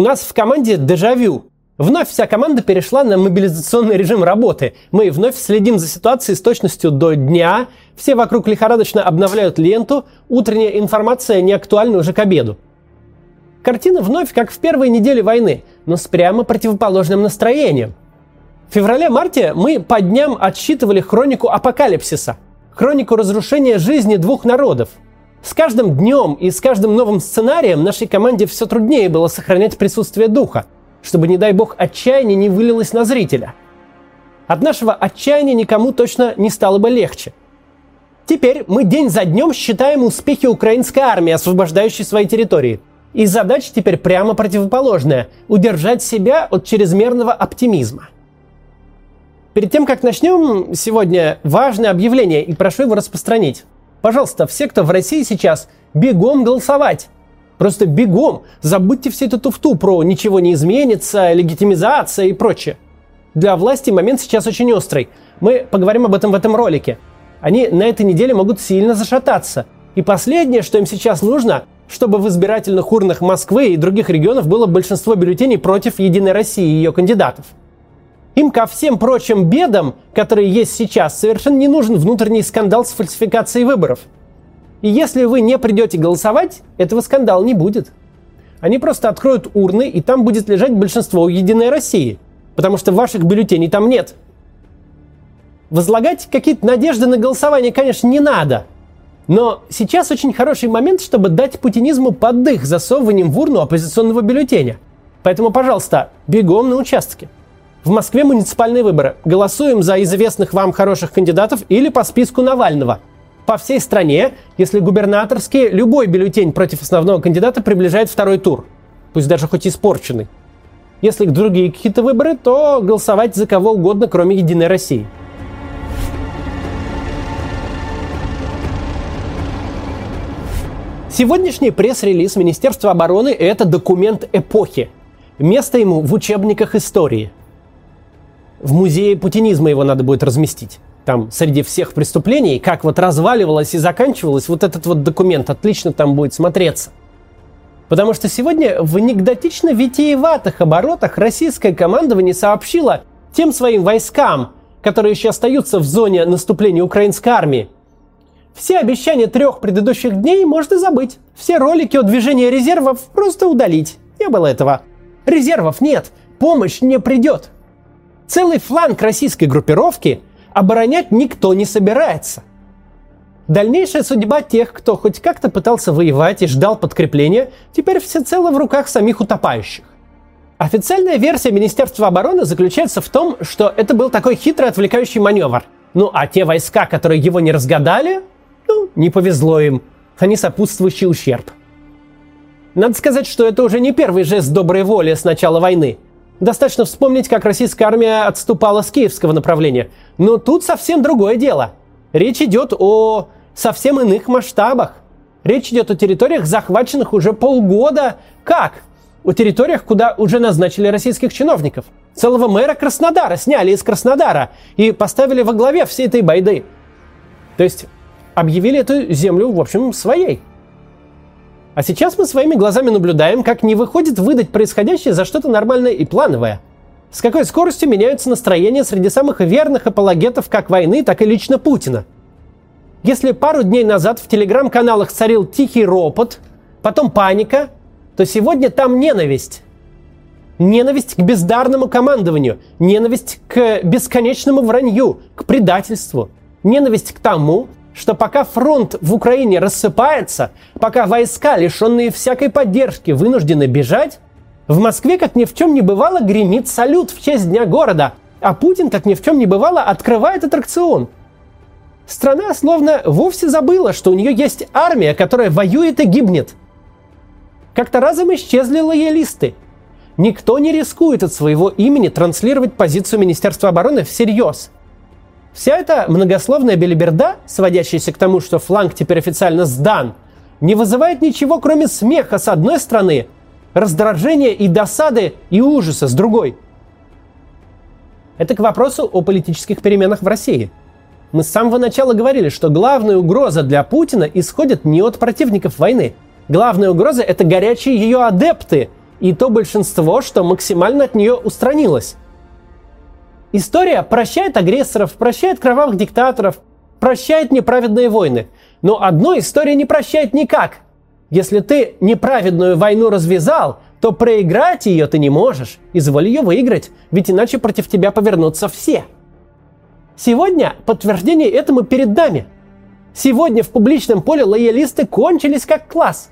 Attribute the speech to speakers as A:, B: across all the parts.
A: У нас в команде дежавю. Вновь вся команда перешла на мобилизационный режим работы. Мы вновь следим за ситуацией с точностью до дня. Все вокруг лихорадочно обновляют ленту. Утренняя информация не актуальна уже к обеду. Картина вновь как в первой неделе войны, но с прямо противоположным настроением. В феврале-марте мы по дням отсчитывали хронику апокалипсиса, хронику разрушения жизни двух народов. С каждым днем и с каждым новым сценарием нашей команде все труднее было сохранять присутствие духа – чтобы, не дай бог, отчаяние не вылилось на зрителя. От нашего отчаяния никому точно не стало бы легче. Теперь мы день за днем считаем успехи украинской армии, освобождающей свои территории. И задача теперь прямо противоположная – удержать себя от чрезмерного оптимизма. Перед тем, как начнем сегодня, важное объявление, и прошу его распространить. Пожалуйста, все, кто в России сейчас, бегом голосовать. Просто бегом забудьте все эту туфту про ничего не изменится, легитимизация и прочее. Для власти момент сейчас очень острый. Мы поговорим об этом в этом ролике. Они на этой неделе могут сильно зашататься. И последнее, что им сейчас нужно, чтобы в избирательных урнах Москвы и других регионов было большинство бюллетеней против Единой России и ее кандидатов. Им ко всем прочим бедам, которые есть сейчас, совершенно не нужен внутренний скандал с фальсификацией выборов – и если вы не придете голосовать, этого скандала не будет. Они просто откроют урны, и там будет лежать большинство Единой России. Потому что ваших бюллетеней там нет. Возлагать какие-то надежды на голосование, конечно, не надо. Но сейчас очень хороший момент, чтобы дать путинизму поддых засовыванием в урну оппозиционного бюллетеня. Поэтому, пожалуйста, бегом на участке. В Москве муниципальные выборы. Голосуем за известных вам хороших кандидатов или по списку Навального – по всей стране, если губернаторские, любой бюллетень против основного кандидата приближает второй тур. Пусть даже хоть испорченный. Если другие какие-то выборы, то голосовать за кого угодно, кроме Единой России. Сегодняшний пресс-релиз Министерства обороны – это документ эпохи. Место ему в учебниках истории. В музее путинизма его надо будет разместить там среди всех преступлений, как вот разваливалось и заканчивалось, вот этот вот документ отлично там будет смотреться. Потому что сегодня в анекдотично витиеватых оборотах российское командование сообщило тем своим войскам, которые еще остаются в зоне наступления украинской армии, все обещания трех предыдущих дней можно забыть. Все ролики о движении резервов просто удалить. Не было этого. Резервов нет, помощь не придет. Целый фланг российской группировки оборонять никто не собирается. Дальнейшая судьба тех, кто хоть как-то пытался воевать и ждал подкрепления, теперь всецело в руках самих утопающих. Официальная версия Министерства обороны заключается в том, что это был такой хитрый отвлекающий маневр. Ну а те войска, которые его не разгадали, ну, не повезло им. Они сопутствующий ущерб. Надо сказать, что это уже не первый жест доброй воли с начала войны – Достаточно вспомнить, как российская армия отступала с киевского направления. Но тут совсем другое дело. Речь идет о совсем иных масштабах. Речь идет о территориях, захваченных уже полгода. Как? О территориях, куда уже назначили российских чиновников. Целого мэра Краснодара сняли из Краснодара и поставили во главе всей этой байды. То есть объявили эту землю, в общем, своей. А сейчас мы своими глазами наблюдаем, как не выходит выдать происходящее за что-то нормальное и плановое. С какой скоростью меняются настроения среди самых верных апологетов как войны, так и лично Путина. Если пару дней назад в телеграм-каналах царил тихий ропот, потом паника, то сегодня там ненависть. Ненависть к бездарному командованию, ненависть к бесконечному вранью, к предательству, ненависть к тому, что пока фронт в Украине рассыпается, пока войска, лишенные всякой поддержки, вынуждены бежать, в Москве, как ни в чем не бывало, гремит салют в честь Дня города, а Путин, как ни в чем не бывало, открывает аттракцион. Страна словно вовсе забыла, что у нее есть армия, которая воюет и гибнет. Как-то разом исчезли лоялисты. Никто не рискует от своего имени транслировать позицию Министерства обороны всерьез – Вся эта многословная белиберда, сводящаяся к тому, что фланг теперь официально сдан, не вызывает ничего, кроме смеха с одной стороны, раздражения и досады и ужаса с другой. Это к вопросу о политических переменах в России. Мы с самого начала говорили, что главная угроза для Путина исходит не от противников войны. Главная угроза – это горячие ее адепты, и то большинство, что максимально от нее устранилось. История прощает агрессоров, прощает кровавых диктаторов, прощает неправедные войны. Но одной история не прощает никак. Если ты неправедную войну развязал, то проиграть ее ты не можешь. Изволь ее выиграть, ведь иначе против тебя повернутся все. Сегодня подтверждение этому перед нами. Сегодня в публичном поле лоялисты кончились как класс.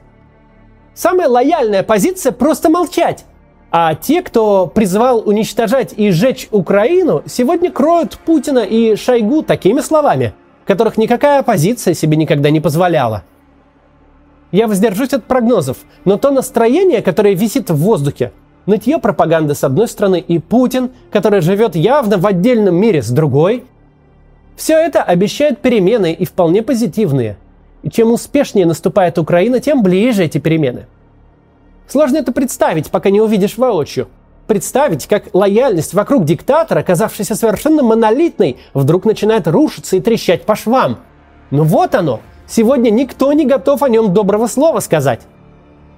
A: Самая лояльная позиция – просто молчать. А те, кто призвал уничтожать и сжечь Украину, сегодня кроют Путина и Шойгу такими словами, которых никакая оппозиция себе никогда не позволяла. Я воздержусь от прогнозов, но то настроение, которое висит в воздухе, нытье пропаганды с одной стороны и Путин, который живет явно в отдельном мире с другой, все это обещает перемены и вполне позитивные. И чем успешнее наступает Украина, тем ближе эти перемены – Сложно это представить, пока не увидишь воочию. Представить, как лояльность вокруг диктатора, оказавшейся совершенно монолитной, вдруг начинает рушиться и трещать по швам. Ну вот оно. Сегодня никто не готов о нем доброго слова сказать.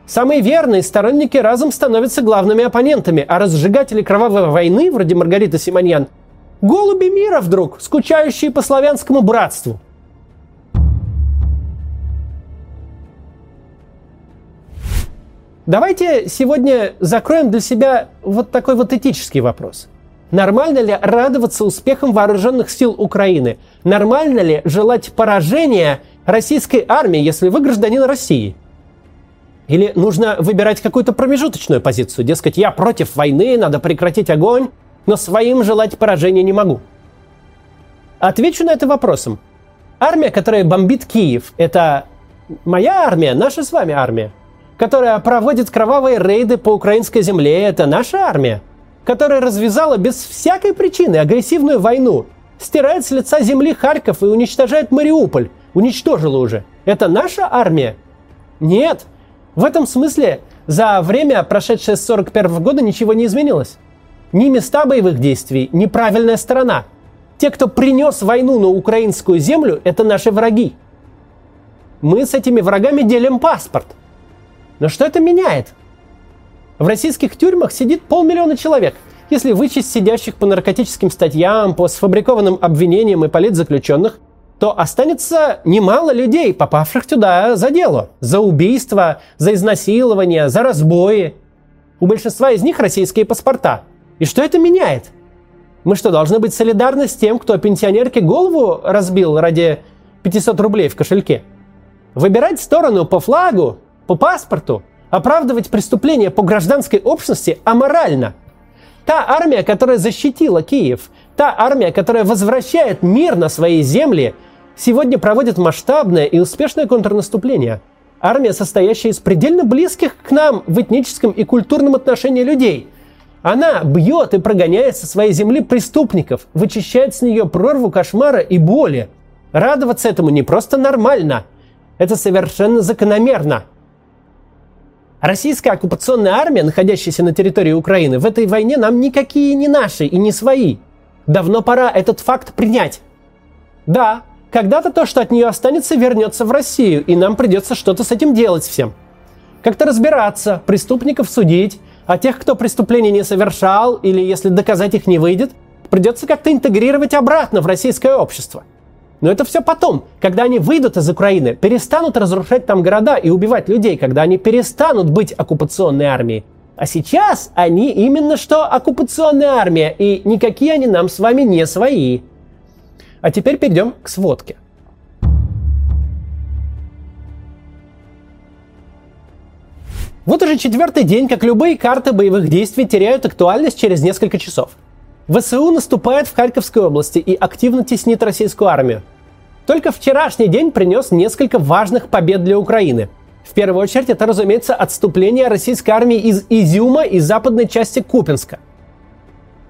A: Самые верные сторонники разом становятся главными оппонентами, а разжигатели кровавой войны, вроде Маргариты Симоньян, голуби мира вдруг, скучающие по славянскому братству – Давайте сегодня закроем для себя вот такой вот этический вопрос. Нормально ли радоваться успехам вооруженных сил Украины? Нормально ли желать поражения российской армии, если вы гражданин России? Или нужно выбирать какую-то промежуточную позицию? Дескать, я против войны, надо прекратить огонь, но своим желать поражения не могу. Отвечу на это вопросом. Армия, которая бомбит Киев, это моя армия, наша с вами армия которая проводит кровавые рейды по украинской земле, это наша армия, которая развязала без всякой причины агрессивную войну, стирает с лица земли Харьков и уничтожает Мариуполь, уничтожила уже. Это наша армия? Нет. В этом смысле за время, прошедшее с 41 года, ничего не изменилось. Ни места боевых действий, ни правильная сторона. Те, кто принес войну на украинскую землю, это наши враги. Мы с этими врагами делим паспорт. Но что это меняет? В российских тюрьмах сидит полмиллиона человек. Если вычесть сидящих по наркотическим статьям, по сфабрикованным обвинениям и политзаключенных, то останется немало людей, попавших туда за дело. За убийство, за изнасилование, за разбои. У большинства из них российские паспорта. И что это меняет? Мы что, должны быть солидарны с тем, кто пенсионерке голову разбил ради 500 рублей в кошельке? Выбирать сторону по флагу по паспорту, оправдывать преступления по гражданской общности аморально. Та армия, которая защитила Киев, та армия, которая возвращает мир на свои земли, сегодня проводит масштабное и успешное контрнаступление. Армия, состоящая из предельно близких к нам в этническом и культурном отношении людей. Она бьет и прогоняет со своей земли преступников, вычищает с нее прорву кошмара и боли. Радоваться этому не просто нормально, это совершенно закономерно – Российская оккупационная армия, находящаяся на территории Украины, в этой войне нам никакие не наши и не свои. Давно пора этот факт принять. Да, когда-то то, что от нее останется, вернется в Россию, и нам придется что-то с этим делать всем. Как-то разбираться, преступников судить, а тех, кто преступления не совершал, или если доказать их не выйдет, придется как-то интегрировать обратно в российское общество – но это все потом, когда они выйдут из Украины, перестанут разрушать там города и убивать людей, когда они перестанут быть оккупационной армией. А сейчас они именно что оккупационная армия, и никакие они нам с вами не свои. А теперь перейдем к сводке. Вот уже четвертый день, как любые карты боевых действий теряют актуальность через несколько часов. ВСУ наступает в Харьковской области и активно теснит российскую армию. Только вчерашний день принес несколько важных побед для Украины. В первую очередь это, разумеется, отступление российской армии из Изюма и западной части Купинска.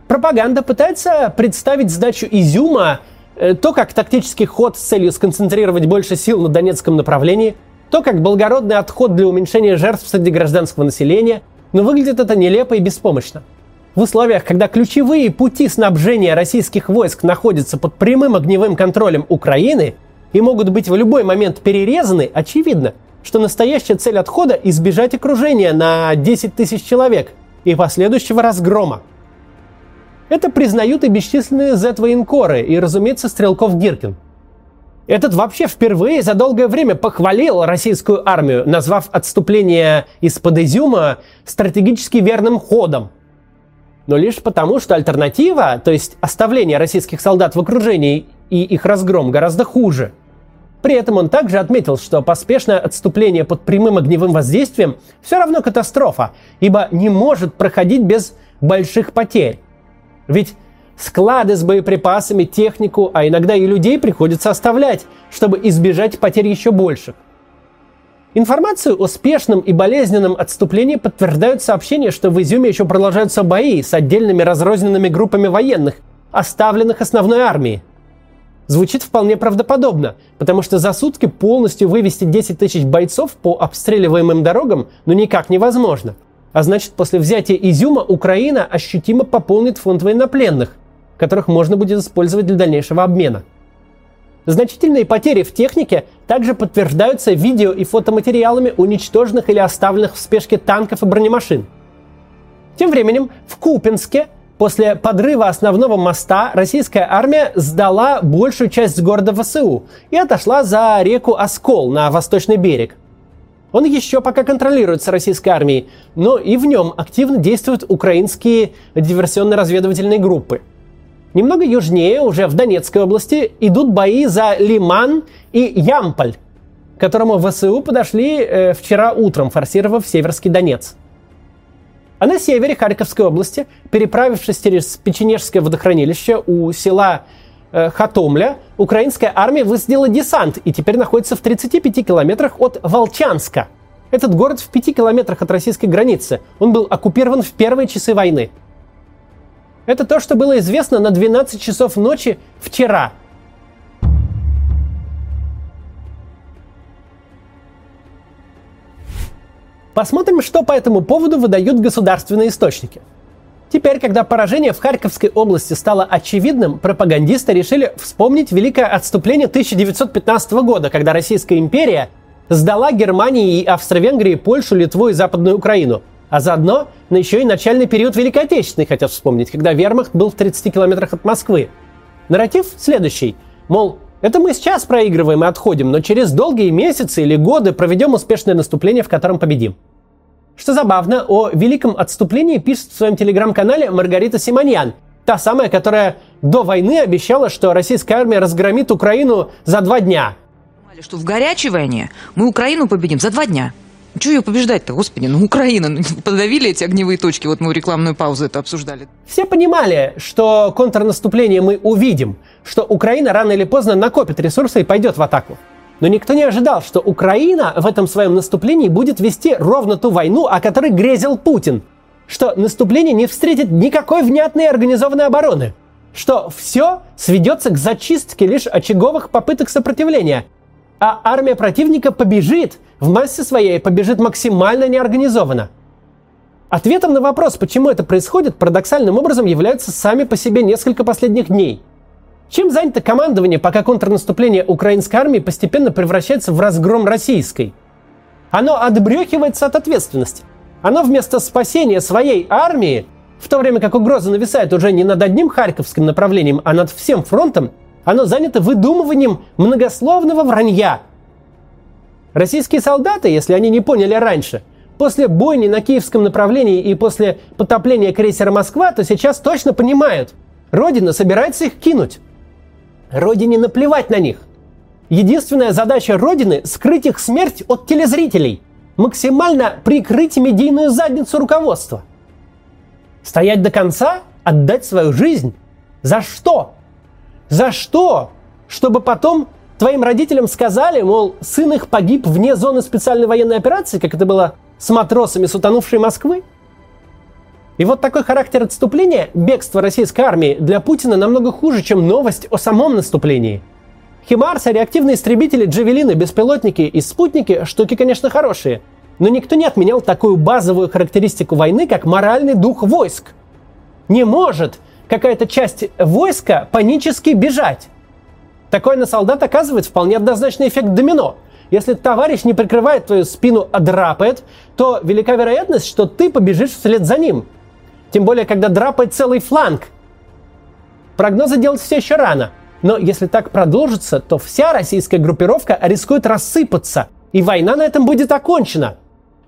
A: Пропаганда пытается представить сдачу Изюма э, то как тактический ход с целью сконцентрировать больше сил на Донецком направлении, то как благородный отход для уменьшения жертв среди гражданского населения, но выглядит это нелепо и беспомощно. В условиях, когда ключевые пути снабжения российских войск находятся под прямым огневым контролем Украины и могут быть в любой момент перерезаны, очевидно, что настоящая цель отхода – избежать окружения на 10 тысяч человек и последующего разгрома. Это признают и бесчисленные Z-военкоры и, разумеется, Стрелков Гиркин. Этот вообще впервые за долгое время похвалил российскую армию, назвав отступление из-под Изюма стратегически верным ходом. Но лишь потому, что альтернатива, то есть оставление российских солдат в окружении и их разгром, гораздо хуже – при этом он также отметил, что поспешное отступление под прямым огневым воздействием все равно катастрофа, ибо не может проходить без больших потерь. Ведь склады с боеприпасами, технику, а иногда и людей приходится оставлять, чтобы избежать потерь еще больших. Информацию о спешном и болезненном отступлении подтверждают сообщения, что в Изюме еще продолжаются бои с отдельными разрозненными группами военных, оставленных основной армией звучит вполне правдоподобно, потому что за сутки полностью вывести 10 тысяч бойцов по обстреливаемым дорогам ну никак невозможно. А значит, после взятия Изюма Украина ощутимо пополнит фонд военнопленных, которых можно будет использовать для дальнейшего обмена. Значительные потери в технике также подтверждаются видео и фотоматериалами уничтоженных или оставленных в спешке танков и бронемашин. Тем временем в Купинске После подрыва основного моста российская армия сдала большую часть города ВСУ и отошла за реку Оскол на восточный берег. Он еще пока контролируется российской армией, но и в нем активно действуют украинские диверсионно-разведывательные группы. Немного южнее, уже в Донецкой области, идут бои за Лиман и Ямполь, к которому ВСУ подошли э, вчера утром, форсировав Северский Донец. А на севере Харьковской области, переправившись через Печенежское водохранилище у села э, Хатомля, украинская армия высадила десант и теперь находится в 35 километрах от Волчанска. Этот город в 5 километрах от российской границы. Он был оккупирован в первые часы войны. Это то, что было известно на 12 часов ночи вчера, Посмотрим, что по этому поводу выдают государственные источники. Теперь, когда поражение в Харьковской области стало очевидным, пропагандисты решили вспомнить великое отступление 1915 года, когда Российская империя сдала Германии и Австро-Венгрии Польшу, Литву и Западную Украину. А заодно на еще и начальный период Великой Отечественной хотят вспомнить, когда вермахт был в 30 километрах от Москвы. Нарратив следующий. Мол, это мы сейчас проигрываем и отходим, но через долгие месяцы или годы проведем успешное наступление, в котором победим. Что забавно, о великом отступлении пишет в своем телеграм-канале Маргарита Симоньян, та самая, которая до войны обещала, что российская армия разгромит Украину за два дня.
B: Что в горячей войне мы Украину победим за два дня. Чего ее побеждать-то, господи, ну Украина, ну, подавили эти огневые точки, вот мы рекламную паузу это обсуждали.
A: Все понимали, что контрнаступление мы увидим, что Украина рано или поздно накопит ресурсы и пойдет в атаку. Но никто не ожидал, что Украина в этом своем наступлении будет вести ровно ту войну, о которой грезил Путин. Что наступление не встретит никакой внятной организованной обороны. Что все сведется к зачистке лишь очаговых попыток сопротивления. А армия противника побежит, в массе своей побежит максимально неорганизованно. Ответом на вопрос, почему это происходит, парадоксальным образом являются сами по себе несколько последних дней – чем занято командование, пока контрнаступление украинской армии постепенно превращается в разгром российской? Оно отбрехивается от ответственности. Оно вместо спасения своей армии, в то время как угроза нависает уже не над одним харьковским направлением, а над всем фронтом, оно занято выдумыванием многословного вранья. Российские солдаты, если они не поняли раньше, после бойни на киевском направлении и после потопления крейсера «Москва», то сейчас точно понимают, Родина собирается их кинуть. Родине наплевать на них. Единственная задача Родины – скрыть их смерть от телезрителей, максимально прикрыть медийную задницу руководства. Стоять до конца, отдать свою жизнь. За что? За что? Чтобы потом твоим родителям сказали, мол, сын их погиб вне зоны специальной военной операции, как это было с матросами с утонувшей Москвы? И вот такой характер отступления, бегство российской армии, для Путина намного хуже, чем новость о самом наступлении. Химарсы, реактивные истребители, джавелины, беспилотники и спутники – штуки, конечно, хорошие. Но никто не отменял такую базовую характеристику войны, как моральный дух войск. Не может какая-то часть войска панически бежать. Такой на солдат оказывает вполне однозначный эффект домино. Если товарищ не прикрывает твою спину, а драпает, то велика вероятность, что ты побежишь вслед за ним. Тем более, когда драпает целый фланг. Прогнозы делать все еще рано. Но если так продолжится, то вся российская группировка рискует рассыпаться, и война на этом будет окончена.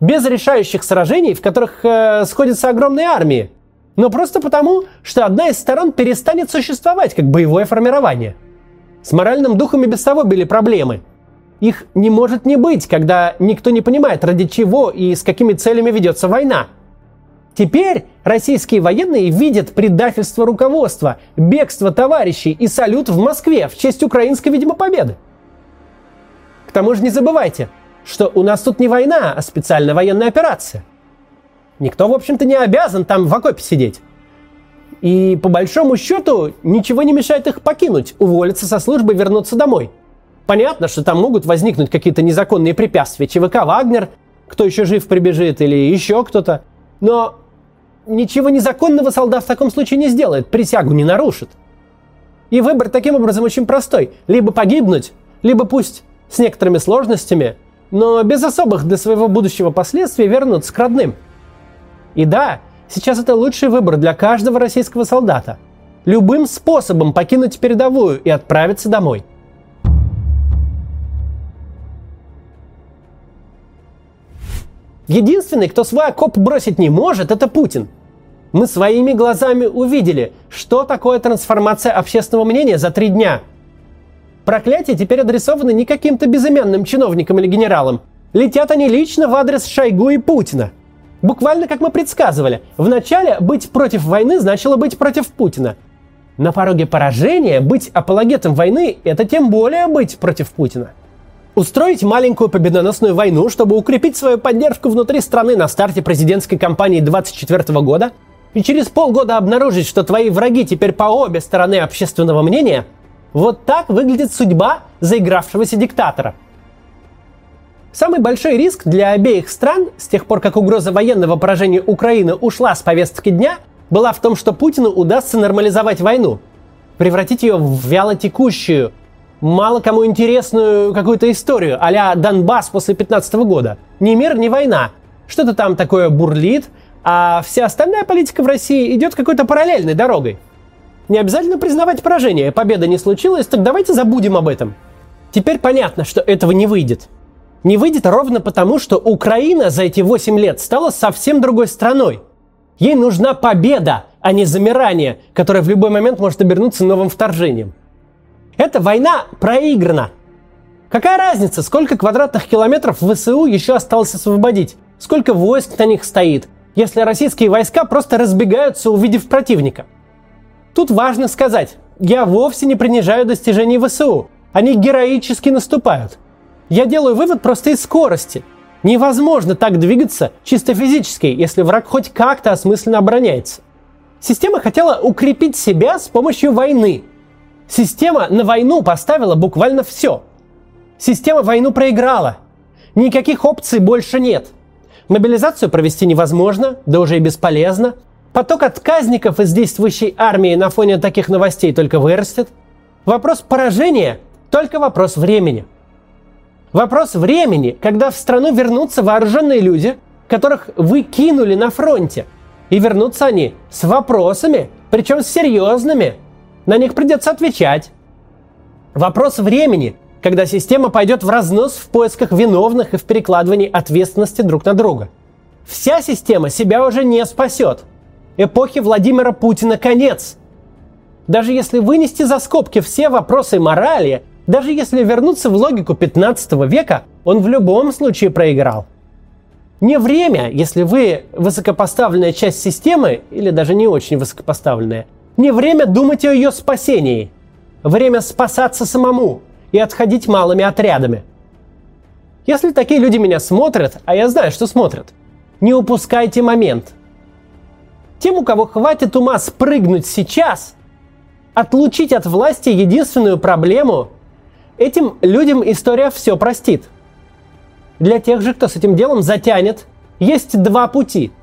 A: Без решающих сражений, в которых э, сходятся огромные армии. Но просто потому, что одна из сторон перестанет существовать как боевое формирование. С моральным духом и без того были проблемы. Их не может не быть, когда никто не понимает, ради чего и с какими целями ведется война – Теперь российские военные видят предательство руководства, бегство товарищей и салют в Москве в честь украинской, видимо, победы. К тому же не забывайте, что у нас тут не война, а специальная военная операция. Никто, в общем-то, не обязан там в окопе сидеть. И по большому счету ничего не мешает их покинуть, уволиться со службы, вернуться домой. Понятно, что там могут возникнуть какие-то незаконные препятствия. ЧВК «Вагнер», кто еще жив прибежит или еще кто-то. Но ничего незаконного солдат в таком случае не сделает, присягу не нарушит. И выбор таким образом очень простой. Либо погибнуть, либо пусть с некоторыми сложностями, но без особых для своего будущего последствий вернуться к родным. И да, сейчас это лучший выбор для каждого российского солдата. Любым способом покинуть передовую и отправиться домой. Единственный, кто свой окоп бросить не может, это Путин. Мы своими глазами увидели, что такое трансформация общественного мнения за три дня. Проклятия теперь адресованы не каким-то безымянным чиновникам или генералам. Летят они лично в адрес Шойгу и Путина. Буквально как мы предсказывали, вначале быть против войны значило быть против Путина. На пороге поражения быть апологетом войны – это тем более быть против Путина – Устроить маленькую победоносную войну, чтобы укрепить свою поддержку внутри страны на старте президентской кампании 2024 года, и через полгода обнаружить, что твои враги теперь по обе стороны общественного мнения, вот так выглядит судьба заигравшегося диктатора. Самый большой риск для обеих стран, с тех пор как угроза военного поражения Украины ушла с повестки дня, была в том, что Путину удастся нормализовать войну, превратить ее в вялотекущую, мало кому интересную какую-то историю, а Донбасс после 15 года. Ни мир, ни война. Что-то там такое бурлит, а вся остальная политика в России идет какой-то параллельной дорогой. Не обязательно признавать поражение, победа не случилась, так давайте забудем об этом. Теперь понятно, что этого не выйдет. Не выйдет ровно потому, что Украина за эти 8 лет стала совсем другой страной. Ей нужна победа, а не замирание, которое в любой момент может обернуться новым вторжением. Эта война проиграна. Какая разница, сколько квадратных километров ВСУ еще осталось освободить? Сколько войск на них стоит? Если российские войска просто разбегаются, увидев противника. Тут важно сказать, я вовсе не принижаю достижений ВСУ. Они героически наступают. Я делаю вывод просто из скорости. Невозможно так двигаться чисто физически, если враг хоть как-то осмысленно обороняется. Система хотела укрепить себя с помощью войны, Система на войну поставила буквально все. Система войну проиграла. Никаких опций больше нет. Мобилизацию провести невозможно, да уже и бесполезно. Поток отказников из действующей армии на фоне таких новостей только вырастет. Вопрос поражения – только вопрос времени. Вопрос времени, когда в страну вернутся вооруженные люди, которых вы кинули на фронте. И вернутся они с вопросами, причем с серьезными, на них придется отвечать. Вопрос времени, когда система пойдет в разнос в поисках виновных и в перекладывании ответственности друг на друга. Вся система себя уже не спасет. Эпохи Владимира Путина конец. Даже если вынести за скобки все вопросы морали, даже если вернуться в логику 15 века, он в любом случае проиграл. Не время, если вы высокопоставленная часть системы, или даже не очень высокопоставленная, не время думать о ее спасении. Время спасаться самому и отходить малыми отрядами. Если такие люди меня смотрят, а я знаю, что смотрят, не упускайте момент. Тем, у кого хватит ума спрыгнуть сейчас, отлучить от власти единственную проблему, этим людям история все простит. Для тех же, кто с этим делом затянет, есть два пути –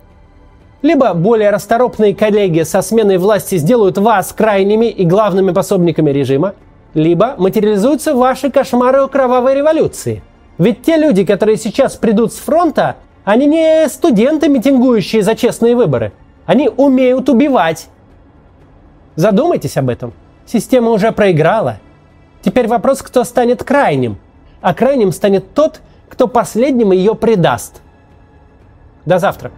A: либо более расторопные коллеги со сменой власти сделают вас крайними и главными пособниками режима, либо материализуются ваши кошмары о кровавой революции. Ведь те люди, которые сейчас придут с фронта, они не студенты, митингующие за честные выборы. Они умеют убивать. Задумайтесь об этом. Система уже проиграла. Теперь вопрос, кто станет крайним. А крайним станет тот, кто последним ее предаст. До завтра.